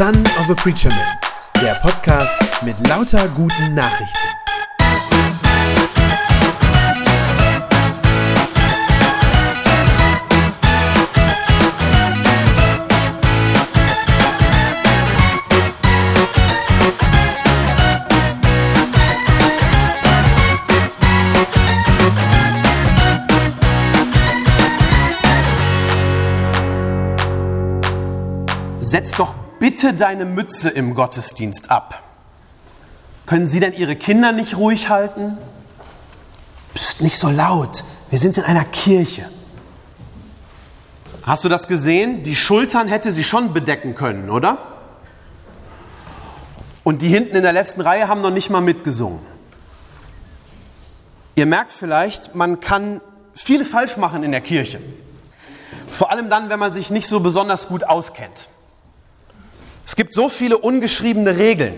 Son of a Preacher Man, der Podcast mit lauter guten Nachrichten. Setz doch bitte deine Mütze im Gottesdienst ab. Können Sie denn Ihre Kinder nicht ruhig halten? Psst, nicht so laut. Wir sind in einer Kirche. Hast du das gesehen? Die Schultern hätte sie schon bedecken können, oder? Und die hinten in der letzten Reihe haben noch nicht mal mitgesungen. Ihr merkt vielleicht, man kann viel falsch machen in der Kirche. Vor allem dann, wenn man sich nicht so besonders gut auskennt. Es gibt so viele ungeschriebene Regeln,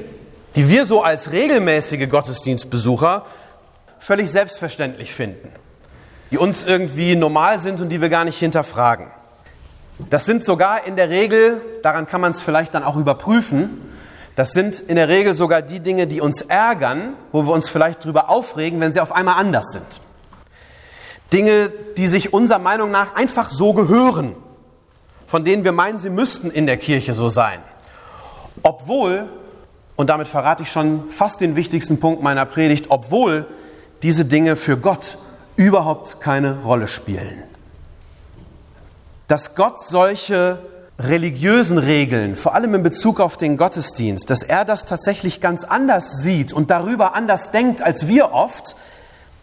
die wir so als regelmäßige Gottesdienstbesucher völlig selbstverständlich finden, die uns irgendwie normal sind und die wir gar nicht hinterfragen. Das sind sogar in der Regel, daran kann man es vielleicht dann auch überprüfen, das sind in der Regel sogar die Dinge, die uns ärgern, wo wir uns vielleicht darüber aufregen, wenn sie auf einmal anders sind. Dinge, die sich unserer Meinung nach einfach so gehören, von denen wir meinen, sie müssten in der Kirche so sein. Obwohl, und damit verrate ich schon fast den wichtigsten Punkt meiner Predigt, obwohl diese Dinge für Gott überhaupt keine Rolle spielen. Dass Gott solche religiösen Regeln, vor allem in Bezug auf den Gottesdienst, dass er das tatsächlich ganz anders sieht und darüber anders denkt als wir oft,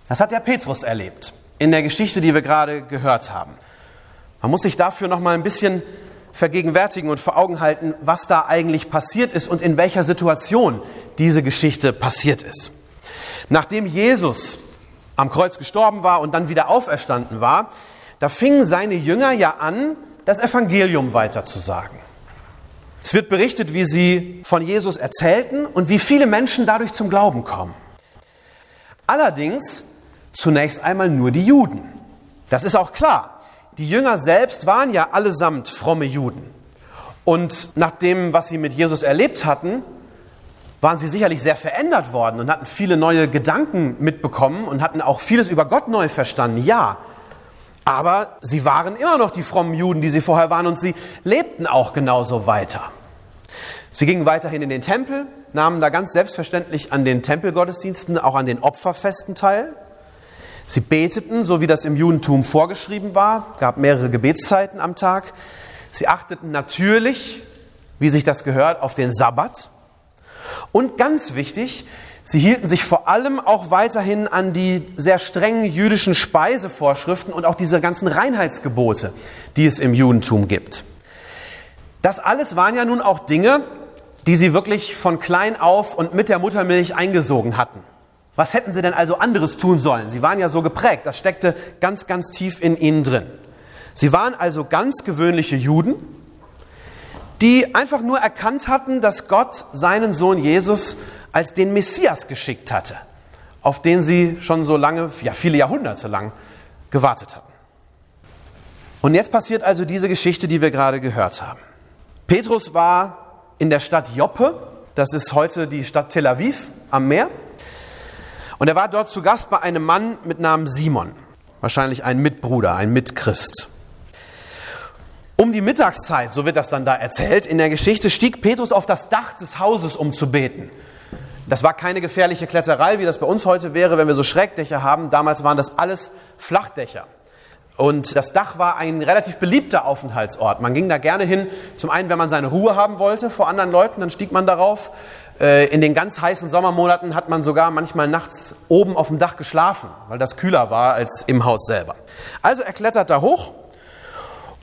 das hat der Petrus erlebt in der Geschichte, die wir gerade gehört haben. Man muss sich dafür noch mal ein bisschen vergegenwärtigen und vor Augen halten, was da eigentlich passiert ist und in welcher Situation diese Geschichte passiert ist. Nachdem Jesus am Kreuz gestorben war und dann wieder auferstanden war, da fingen seine Jünger ja an, das Evangelium weiterzusagen. Es wird berichtet, wie sie von Jesus erzählten und wie viele Menschen dadurch zum Glauben kommen. Allerdings zunächst einmal nur die Juden. Das ist auch klar. Die Jünger selbst waren ja allesamt fromme Juden. Und nach dem, was sie mit Jesus erlebt hatten, waren sie sicherlich sehr verändert worden und hatten viele neue Gedanken mitbekommen und hatten auch vieles über Gott neu verstanden. Ja, aber sie waren immer noch die frommen Juden, die sie vorher waren und sie lebten auch genauso weiter. Sie gingen weiterhin in den Tempel, nahmen da ganz selbstverständlich an den Tempelgottesdiensten, auch an den Opferfesten teil. Sie beteten, so wie das im Judentum vorgeschrieben war, gab mehrere Gebetszeiten am Tag. Sie achteten natürlich, wie sich das gehört, auf den Sabbat. Und ganz wichtig, sie hielten sich vor allem auch weiterhin an die sehr strengen jüdischen Speisevorschriften und auch diese ganzen Reinheitsgebote, die es im Judentum gibt. Das alles waren ja nun auch Dinge, die sie wirklich von klein auf und mit der Muttermilch eingesogen hatten. Was hätten sie denn also anderes tun sollen? Sie waren ja so geprägt, das steckte ganz, ganz tief in ihnen drin. Sie waren also ganz gewöhnliche Juden, die einfach nur erkannt hatten, dass Gott seinen Sohn Jesus als den Messias geschickt hatte, auf den sie schon so lange, ja viele Jahrhunderte lang gewartet hatten. Und jetzt passiert also diese Geschichte, die wir gerade gehört haben. Petrus war in der Stadt Joppe, das ist heute die Stadt Tel Aviv am Meer. Und er war dort zu Gast bei einem Mann mit Namen Simon, wahrscheinlich ein Mitbruder, ein Mitchrist. Um die Mittagszeit, so wird das dann da erzählt in der Geschichte, stieg Petrus auf das Dach des Hauses, um zu beten. Das war keine gefährliche Kletterei, wie das bei uns heute wäre, wenn wir so Schrägdächer haben. Damals waren das alles Flachdächer. Und das Dach war ein relativ beliebter Aufenthaltsort. Man ging da gerne hin, zum einen, wenn man seine Ruhe haben wollte vor anderen Leuten, dann stieg man darauf. Äh, in den ganz heißen Sommermonaten hat man sogar manchmal nachts oben auf dem Dach geschlafen, weil das kühler war als im Haus selber. Also er klettert da hoch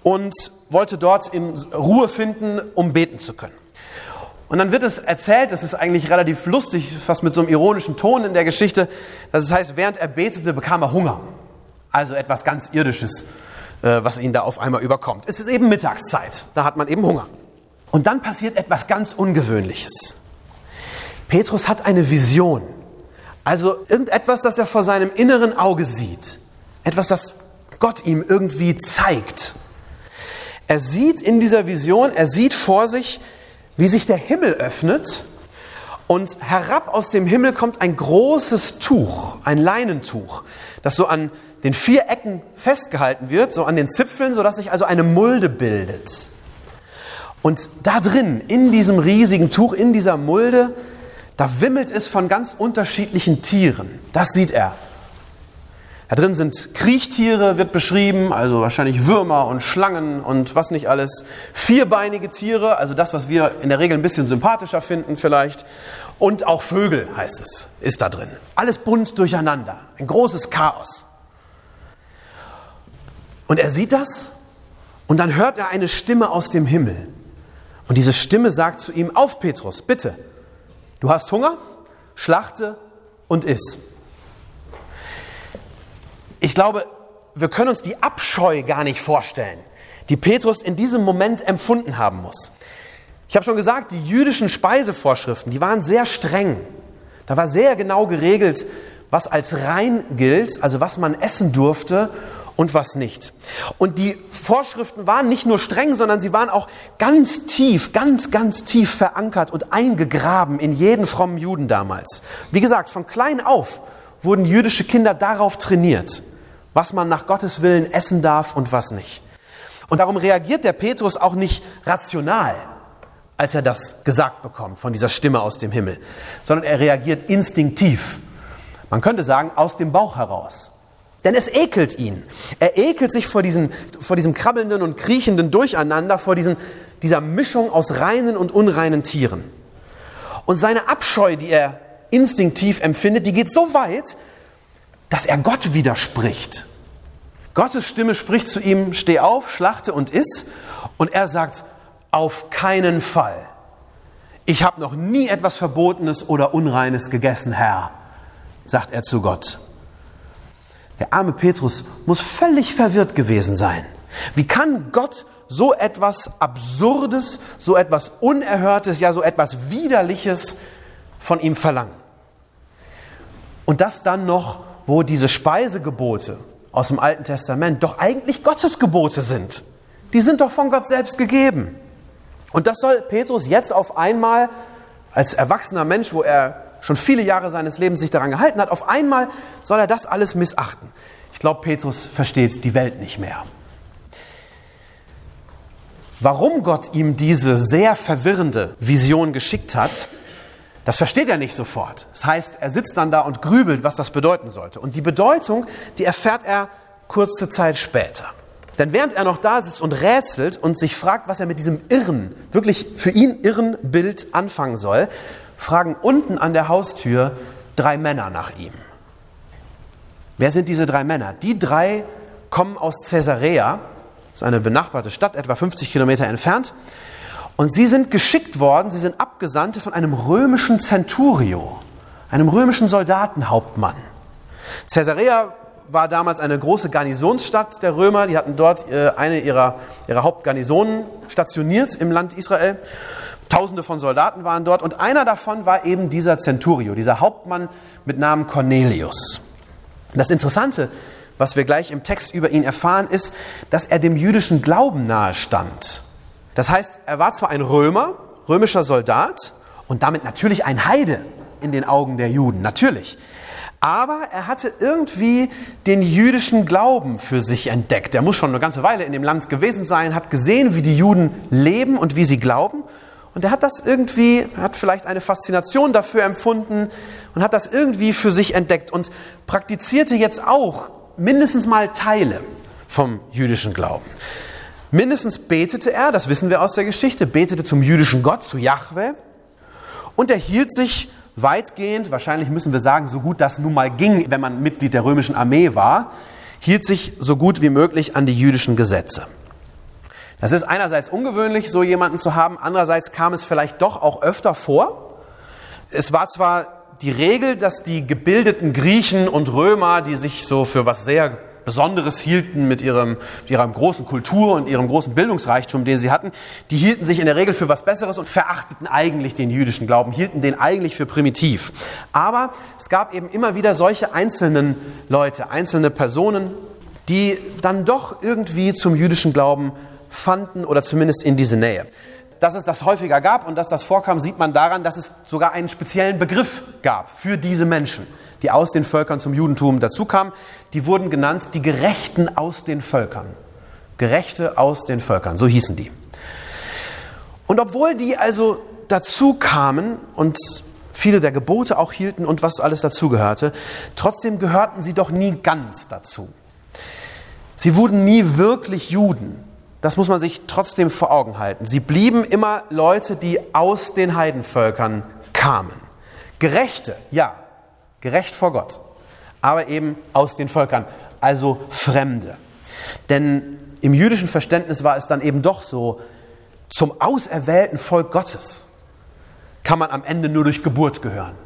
und wollte dort in Ruhe finden, um beten zu können. Und dann wird es erzählt, das ist eigentlich relativ lustig, fast mit so einem ironischen Ton in der Geschichte, dass es heißt, während er betete, bekam er Hunger. Also etwas ganz Irdisches, äh, was ihn da auf einmal überkommt. Es ist eben Mittagszeit, da hat man eben Hunger. Und dann passiert etwas ganz Ungewöhnliches. Petrus hat eine Vision. Also irgendetwas, das er vor seinem inneren Auge sieht. Etwas, das Gott ihm irgendwie zeigt. Er sieht in dieser Vision, er sieht vor sich, wie sich der Himmel öffnet und herab aus dem Himmel kommt ein großes Tuch, ein Leinentuch, das so an den vier Ecken festgehalten wird, so an den Zipfeln, sodass sich also eine Mulde bildet. Und da drin, in diesem riesigen Tuch, in dieser Mulde, da wimmelt es von ganz unterschiedlichen Tieren. Das sieht er. Da drin sind Kriechtiere, wird beschrieben, also wahrscheinlich Würmer und Schlangen und was nicht alles. Vierbeinige Tiere, also das, was wir in der Regel ein bisschen sympathischer finden vielleicht. Und auch Vögel, heißt es, ist da drin. Alles bunt durcheinander. Ein großes Chaos. Und er sieht das und dann hört er eine Stimme aus dem Himmel. Und diese Stimme sagt zu ihm, auf Petrus, bitte, du hast Hunger, schlachte und iss. Ich glaube, wir können uns die Abscheu gar nicht vorstellen, die Petrus in diesem Moment empfunden haben muss. Ich habe schon gesagt, die jüdischen Speisevorschriften, die waren sehr streng. Da war sehr genau geregelt, was als rein gilt, also was man essen durfte und was nicht. Und die Vorschriften waren nicht nur streng, sondern sie waren auch ganz tief, ganz, ganz tief verankert und eingegraben in jeden frommen Juden damals. Wie gesagt, von klein auf wurden jüdische Kinder darauf trainiert, was man nach Gottes Willen essen darf und was nicht. Und darum reagiert der Petrus auch nicht rational, als er das gesagt bekommt von dieser Stimme aus dem Himmel, sondern er reagiert instinktiv. Man könnte sagen, aus dem Bauch heraus. Denn es ekelt ihn. Er ekelt sich vor, diesen, vor diesem krabbelnden und kriechenden Durcheinander, vor diesen, dieser Mischung aus reinen und unreinen Tieren. Und seine Abscheu, die er instinktiv empfindet, die geht so weit, dass er Gott widerspricht. Gottes Stimme spricht zu ihm, steh auf, schlachte und iss. Und er sagt, auf keinen Fall. Ich habe noch nie etwas Verbotenes oder Unreines gegessen, Herr, sagt er zu Gott. Der arme Petrus muss völlig verwirrt gewesen sein. Wie kann Gott so etwas Absurdes, so etwas Unerhörtes, ja so etwas Widerliches von ihm verlangen? Und das dann noch, wo diese Speisegebote aus dem Alten Testament doch eigentlich Gottes Gebote sind. Die sind doch von Gott selbst gegeben. Und das soll Petrus jetzt auf einmal als erwachsener Mensch, wo er schon viele Jahre seines Lebens sich daran gehalten hat, auf einmal soll er das alles missachten. Ich glaube, Petrus versteht die Welt nicht mehr. Warum Gott ihm diese sehr verwirrende Vision geschickt hat, das versteht er nicht sofort. Das heißt, er sitzt dann da und grübelt, was das bedeuten sollte. Und die Bedeutung, die erfährt er kurze Zeit später. Denn während er noch da sitzt und rätselt und sich fragt, was er mit diesem irren, wirklich für ihn irren Bild anfangen soll, fragen unten an der Haustür drei Männer nach ihm. Wer sind diese drei Männer? Die drei kommen aus Caesarea, das ist eine benachbarte Stadt, etwa 50 Kilometer entfernt. Und sie sind geschickt worden, sie sind Abgesandte von einem römischen Centurio, einem römischen Soldatenhauptmann. Caesarea war damals eine große Garnisonsstadt der Römer. Die hatten dort äh, eine ihrer, ihrer Hauptgarnisonen stationiert im Land Israel. Tausende von Soldaten waren dort und einer davon war eben dieser Centurio, dieser Hauptmann mit Namen Cornelius. Das Interessante, was wir gleich im Text über ihn erfahren, ist, dass er dem jüdischen Glauben nahe stand. Das heißt, er war zwar ein Römer, römischer Soldat und damit natürlich ein Heide in den Augen der Juden, natürlich. Aber er hatte irgendwie den jüdischen Glauben für sich entdeckt. Er muss schon eine ganze Weile in dem Land gewesen sein, hat gesehen, wie die Juden leben und wie sie glauben und er hat das irgendwie, hat vielleicht eine Faszination dafür empfunden und hat das irgendwie für sich entdeckt und praktizierte jetzt auch mindestens mal Teile vom jüdischen Glauben. Mindestens betete er, das wissen wir aus der Geschichte, betete zum jüdischen Gott, zu Jahwe und er hielt sich weitgehend, wahrscheinlich müssen wir sagen, so gut das nun mal ging, wenn man Mitglied der römischen Armee war, hielt sich so gut wie möglich an die jüdischen Gesetze. Das ist einerseits ungewöhnlich, so jemanden zu haben, andererseits kam es vielleicht doch auch öfter vor. Es war zwar die Regel, dass die gebildeten Griechen und Römer, die sich so für was sehr Besonderes hielten mit ihrem, ihrer großen Kultur und ihrem großen Bildungsreichtum, den sie hatten, die hielten sich in der Regel für was Besseres und verachteten eigentlich den jüdischen Glauben, hielten den eigentlich für primitiv. Aber es gab eben immer wieder solche einzelnen Leute, einzelne Personen, die dann doch irgendwie zum jüdischen Glauben fanden oder zumindest in diese Nähe. dass es das häufiger gab und dass das vorkam, sieht man daran, dass es sogar einen speziellen Begriff gab für diese Menschen, die aus den Völkern zum Judentum dazukamen. Die wurden genannt die Gerechten aus den Völkern. Gerechte aus den Völkern, so hießen die. Und obwohl die also dazu kamen und viele der Gebote auch hielten und was alles dazugehörte, trotzdem gehörten sie doch nie ganz dazu. Sie wurden nie wirklich Juden. Das muss man sich trotzdem vor Augen halten. Sie blieben immer Leute, die aus den Heidenvölkern kamen. Gerechte, ja, gerecht vor Gott, aber eben aus den Völkern, also Fremde. Denn im jüdischen Verständnis war es dann eben doch so, zum auserwählten Volk Gottes kann man am Ende nur durch Geburt gehören.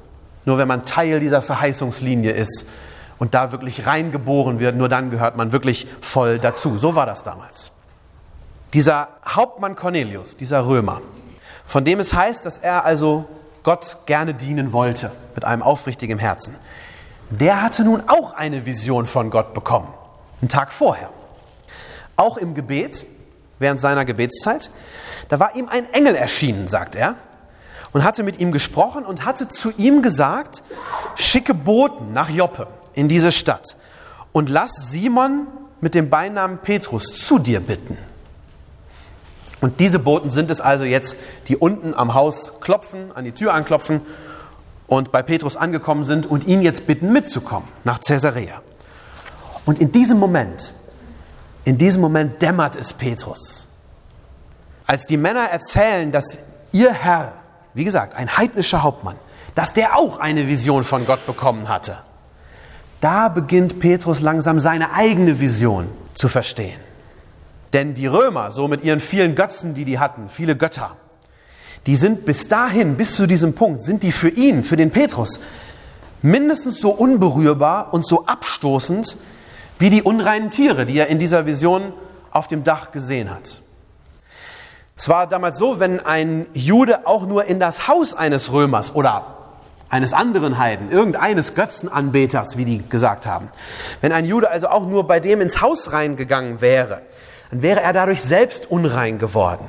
Nur wenn man Teil dieser Verheißungslinie ist und da wirklich reingeboren wird, nur dann gehört man wirklich voll dazu. So war das damals. Dieser Hauptmann Cornelius, dieser Römer, von dem es heißt, dass er also Gott gerne dienen wollte, mit einem aufrichtigen Herzen, der hatte nun auch eine Vision von Gott bekommen, einen Tag vorher. Auch im Gebet, während seiner Gebetszeit, da war ihm ein Engel erschienen, sagt er, und hatte mit ihm gesprochen und hatte zu ihm gesagt, schicke Boten nach Joppe in diese Stadt und lass Simon mit dem Beinamen Petrus zu dir bitten. Und diese Boten sind es also jetzt, die unten am Haus klopfen, an die Tür anklopfen und bei Petrus angekommen sind und ihn jetzt bitten mitzukommen nach Caesarea. Und in diesem Moment, in diesem Moment dämmert es Petrus. Als die Männer erzählen, dass ihr Herr, wie gesagt, ein heidnischer Hauptmann, dass der auch eine Vision von Gott bekommen hatte. Da beginnt Petrus langsam seine eigene Vision zu verstehen. Denn die Römer, so mit ihren vielen Götzen, die die hatten, viele Götter, die sind bis dahin, bis zu diesem Punkt, sind die für ihn, für den Petrus, mindestens so unberührbar und so abstoßend wie die unreinen Tiere, die er in dieser Vision auf dem Dach gesehen hat. Es war damals so, wenn ein Jude auch nur in das Haus eines Römers oder eines anderen Heiden, irgendeines Götzenanbeters, wie die gesagt haben. Wenn ein Jude also auch nur bei dem ins Haus reingegangen wäre, dann wäre er dadurch selbst unrein geworden.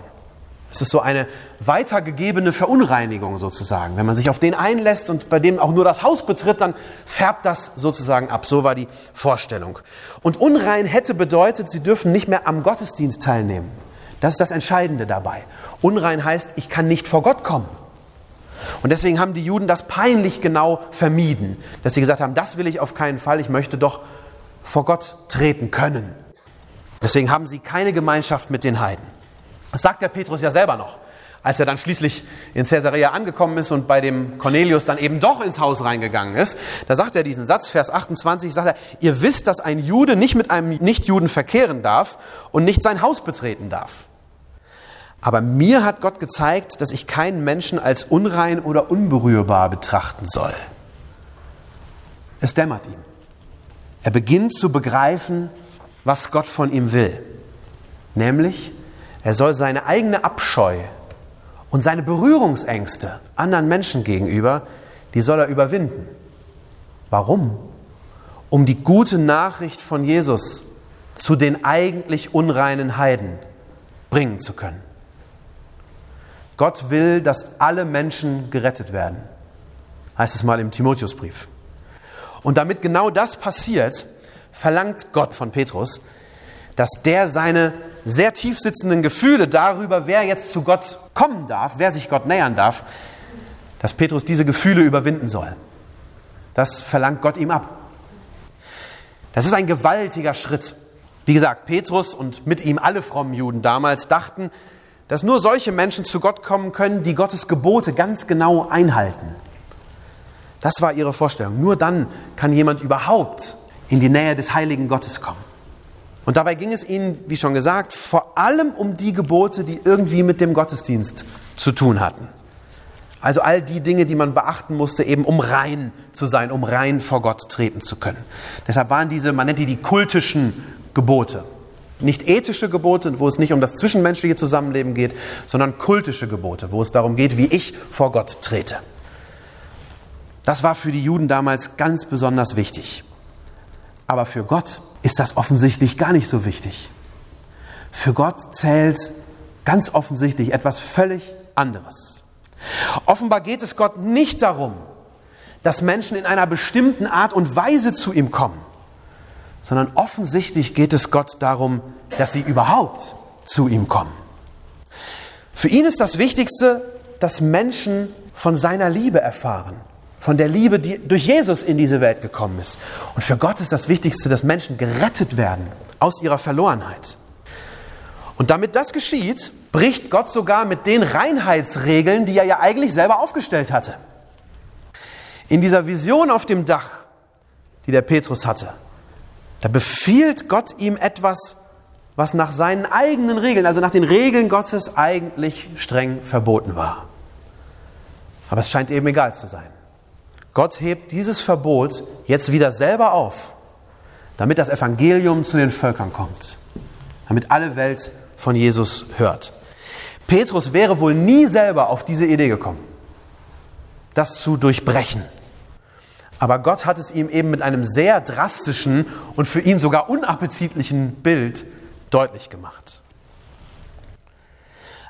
Es ist so eine weitergegebene Verunreinigung sozusagen. Wenn man sich auf den einlässt und bei dem auch nur das Haus betritt, dann färbt das sozusagen ab. So war die Vorstellung. Und unrein hätte bedeutet, sie dürfen nicht mehr am Gottesdienst teilnehmen. Das ist das Entscheidende dabei. Unrein heißt, ich kann nicht vor Gott kommen. Und deswegen haben die Juden das peinlich genau vermieden, dass sie gesagt haben, das will ich auf keinen Fall, ich möchte doch vor Gott treten können. Deswegen haben sie keine Gemeinschaft mit den Heiden. Das sagt der Petrus ja selber noch, als er dann schließlich in Caesarea angekommen ist und bei dem Cornelius dann eben doch ins Haus reingegangen ist. Da sagt er diesen Satz, Vers 28, sagt er, ihr wisst, dass ein Jude nicht mit einem Nichtjuden verkehren darf und nicht sein Haus betreten darf. Aber mir hat Gott gezeigt, dass ich keinen Menschen als unrein oder unberührbar betrachten soll. Es dämmert ihm. Er beginnt zu begreifen, was Gott von ihm will. Nämlich, er soll seine eigene Abscheu und seine Berührungsängste anderen Menschen gegenüber, die soll er überwinden. Warum? Um die gute Nachricht von Jesus zu den eigentlich unreinen Heiden bringen zu können. Gott will, dass alle Menschen gerettet werden, heißt es mal im Timotheusbrief. Und damit genau das passiert, verlangt Gott von Petrus, dass der seine sehr tief sitzenden Gefühle darüber, wer jetzt zu Gott kommen darf, wer sich Gott nähern darf, dass Petrus diese Gefühle überwinden soll. Das verlangt Gott ihm ab. Das ist ein gewaltiger Schritt. Wie gesagt, Petrus und mit ihm alle frommen Juden damals dachten, dass nur solche Menschen zu Gott kommen können, die Gottes Gebote ganz genau einhalten. Das war ihre Vorstellung. Nur dann kann jemand überhaupt in die Nähe des heiligen Gottes kommen. Und dabei ging es ihnen, wie schon gesagt, vor allem um die Gebote, die irgendwie mit dem Gottesdienst zu tun hatten. Also all die Dinge, die man beachten musste, eben um rein zu sein, um rein vor Gott treten zu können. Deshalb waren diese, man nennt die die kultischen Gebote. Nicht ethische Gebote, wo es nicht um das zwischenmenschliche Zusammenleben geht, sondern kultische Gebote, wo es darum geht, wie ich vor Gott trete. Das war für die Juden damals ganz besonders wichtig. Aber für Gott ist das offensichtlich gar nicht so wichtig. Für Gott zählt ganz offensichtlich etwas völlig anderes. Offenbar geht es Gott nicht darum, dass Menschen in einer bestimmten Art und Weise zu ihm kommen, sondern offensichtlich geht es Gott darum, dass sie überhaupt zu ihm kommen. Für ihn ist das Wichtigste, dass Menschen von seiner Liebe erfahren, von der Liebe, die durch Jesus in diese Welt gekommen ist. Und für Gott ist das Wichtigste, dass Menschen gerettet werden aus ihrer Verlorenheit. Und damit das geschieht, bricht Gott sogar mit den Reinheitsregeln, die er ja eigentlich selber aufgestellt hatte. In dieser Vision auf dem Dach, die der Petrus hatte, da befiehlt Gott ihm etwas, was nach seinen eigenen Regeln, also nach den Regeln Gottes eigentlich streng verboten war. Aber es scheint eben egal zu sein. Gott hebt dieses Verbot jetzt wieder selber auf, damit das Evangelium zu den Völkern kommt, damit alle Welt von Jesus hört. Petrus wäre wohl nie selber auf diese Idee gekommen, das zu durchbrechen. Aber Gott hat es ihm eben mit einem sehr drastischen und für ihn sogar unappetitlichen Bild deutlich gemacht.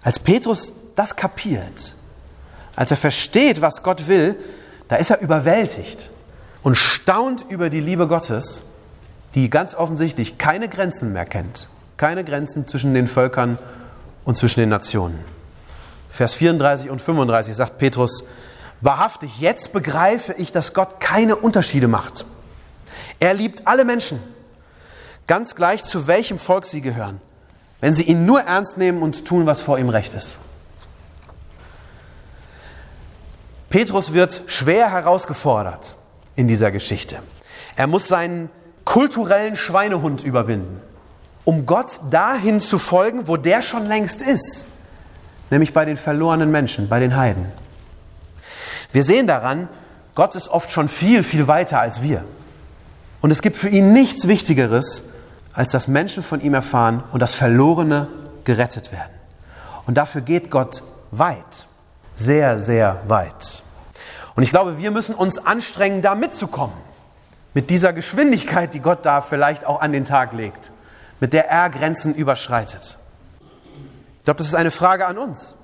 Als Petrus das kapiert, als er versteht, was Gott will, da ist er überwältigt und staunt über die Liebe Gottes, die ganz offensichtlich keine Grenzen mehr kennt. Keine Grenzen zwischen den Völkern und zwischen den Nationen. Vers 34 und 35 sagt Petrus, wahrhaftig, jetzt begreife ich, dass Gott keine Unterschiede macht. Er liebt alle Menschen, ganz gleich zu welchem Volk sie gehören, wenn sie ihn nur ernst nehmen und tun, was vor ihm recht ist. Petrus wird schwer herausgefordert in dieser Geschichte. Er muss seinen kulturellen Schweinehund überwinden, um Gott dahin zu folgen, wo der schon längst ist, nämlich bei den verlorenen Menschen, bei den Heiden. Wir sehen daran, Gott ist oft schon viel, viel weiter als wir. Und es gibt für ihn nichts Wichtigeres, als dass Menschen von ihm erfahren und das Verlorene gerettet werden. Und dafür geht Gott weit, sehr, sehr weit. Und ich glaube, wir müssen uns anstrengen, da mitzukommen. Mit dieser Geschwindigkeit, die Gott da vielleicht auch an den Tag legt, mit der er Grenzen überschreitet. Ich glaube, das ist eine Frage an uns.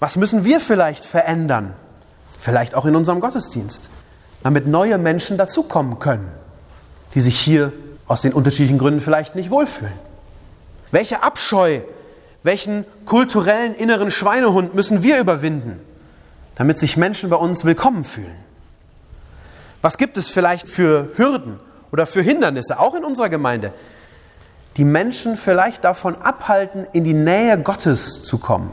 Was müssen wir vielleicht verändern? Vielleicht auch in unserem Gottesdienst, damit neue Menschen dazukommen können, die sich hier aus den unterschiedlichen Gründen vielleicht nicht wohlfühlen. Welche Abscheu, welchen kulturellen inneren Schweinehund müssen wir überwinden, damit sich Menschen bei uns willkommen fühlen? Was gibt es vielleicht für Hürden oder für Hindernisse, auch in unserer Gemeinde, die Menschen vielleicht davon abhalten, in die Nähe Gottes zu kommen?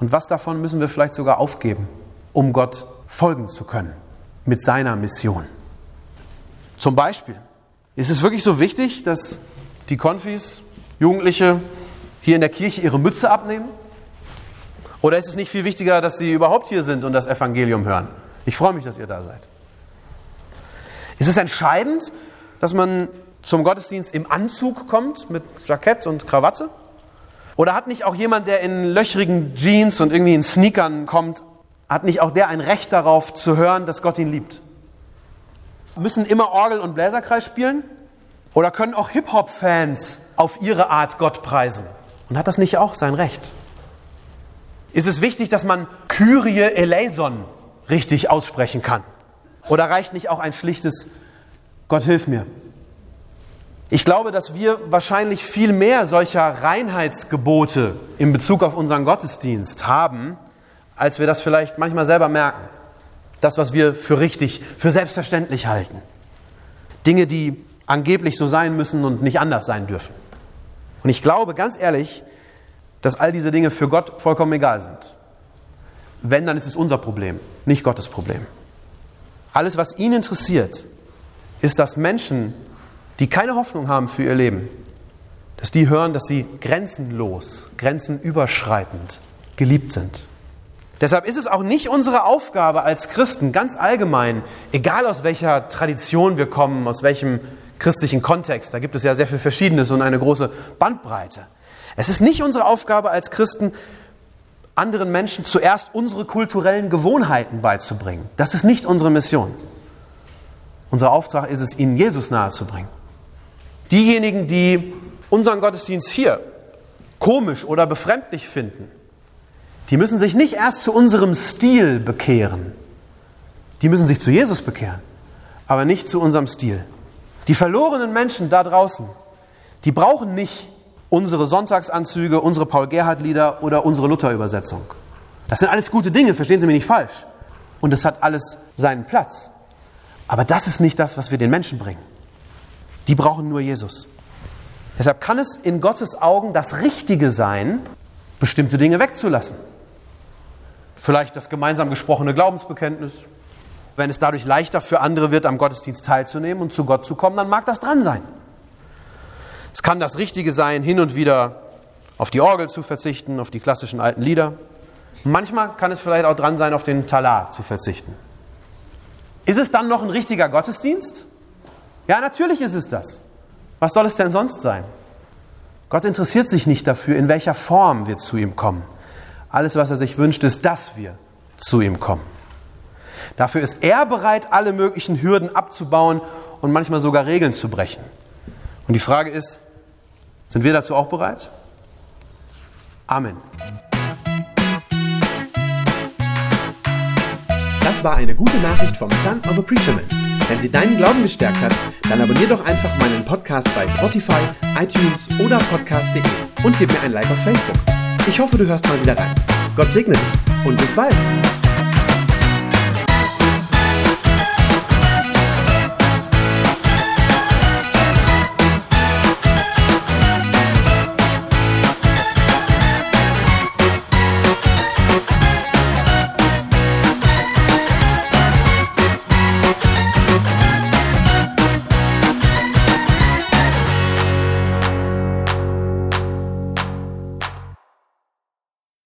Und was davon müssen wir vielleicht sogar aufgeben, um Gott folgen zu können mit seiner Mission? Zum Beispiel, ist es wirklich so wichtig, dass die Konfis, Jugendliche hier in der Kirche ihre Mütze abnehmen? Oder ist es nicht viel wichtiger, dass sie überhaupt hier sind und das Evangelium hören? Ich freue mich, dass ihr da seid. Ist es entscheidend, dass man zum Gottesdienst im Anzug kommt, mit Jackett und Krawatte? Oder hat nicht auch jemand, der in löchrigen Jeans und irgendwie in Sneakern kommt, hat nicht auch der ein Recht darauf zu hören, dass Gott ihn liebt? Müssen immer Orgel und Bläserkreis spielen? Oder können auch Hip-Hop-Fans auf ihre Art Gott preisen? Und hat das nicht auch sein Recht? Ist es wichtig, dass man Kyrie eleison richtig aussprechen kann? Oder reicht nicht auch ein schlichtes Gott hilf mir? Ich glaube, dass wir wahrscheinlich viel mehr solcher Reinheitsgebote in Bezug auf unseren Gottesdienst haben, als wir das vielleicht manchmal selber merken das, was wir für richtig, für selbstverständlich halten. Dinge, die angeblich so sein müssen und nicht anders sein dürfen. Und ich glaube ganz ehrlich, dass all diese Dinge für Gott vollkommen egal sind. Wenn, dann ist es unser Problem, nicht Gottes Problem. Alles, was ihn interessiert, ist, dass Menschen, die keine Hoffnung haben für ihr Leben, dass die hören, dass sie grenzenlos, grenzenüberschreitend geliebt sind. Deshalb ist es auch nicht unsere Aufgabe als Christen, ganz allgemein, egal aus welcher Tradition wir kommen, aus welchem christlichen Kontext, da gibt es ja sehr viel Verschiedenes und eine große Bandbreite. Es ist nicht unsere Aufgabe als Christen, anderen Menschen zuerst unsere kulturellen Gewohnheiten beizubringen. Das ist nicht unsere Mission. Unser Auftrag ist es, ihnen Jesus nahezubringen. Diejenigen, die unseren Gottesdienst hier komisch oder befremdlich finden, die müssen sich nicht erst zu unserem Stil bekehren. Die müssen sich zu Jesus bekehren, aber nicht zu unserem Stil. Die verlorenen Menschen da draußen, die brauchen nicht unsere Sonntagsanzüge, unsere Paul-Gerhardt-Lieder oder unsere Luther-Übersetzung. Das sind alles gute Dinge, verstehen Sie mich nicht falsch. Und es hat alles seinen Platz. Aber das ist nicht das, was wir den Menschen bringen. Die brauchen nur Jesus. Deshalb kann es in Gottes Augen das Richtige sein, bestimmte Dinge wegzulassen. Vielleicht das gemeinsam gesprochene Glaubensbekenntnis. Wenn es dadurch leichter für andere wird, am Gottesdienst teilzunehmen und zu Gott zu kommen, dann mag das dran sein. Es kann das Richtige sein, hin und wieder auf die Orgel zu verzichten, auf die klassischen alten Lieder. Manchmal kann es vielleicht auch dran sein, auf den Talar zu verzichten. Ist es dann noch ein richtiger Gottesdienst? Ja, natürlich ist es das. Was soll es denn sonst sein? Gott interessiert sich nicht dafür, in welcher Form wir zu ihm kommen. Alles, was er sich wünscht, ist, dass wir zu ihm kommen. Dafür ist er bereit, alle möglichen Hürden abzubauen und manchmal sogar Regeln zu brechen. Und die Frage ist, sind wir dazu auch bereit? Amen. Das war eine gute Nachricht vom Son of a Preacher Man. Wenn sie deinen Glauben gestärkt hat, dann abonnier doch einfach meinen Podcast bei Spotify, iTunes oder podcast.de und gib mir ein Like auf Facebook. Ich hoffe, du hörst mal wieder rein. Gott segne dich und bis bald.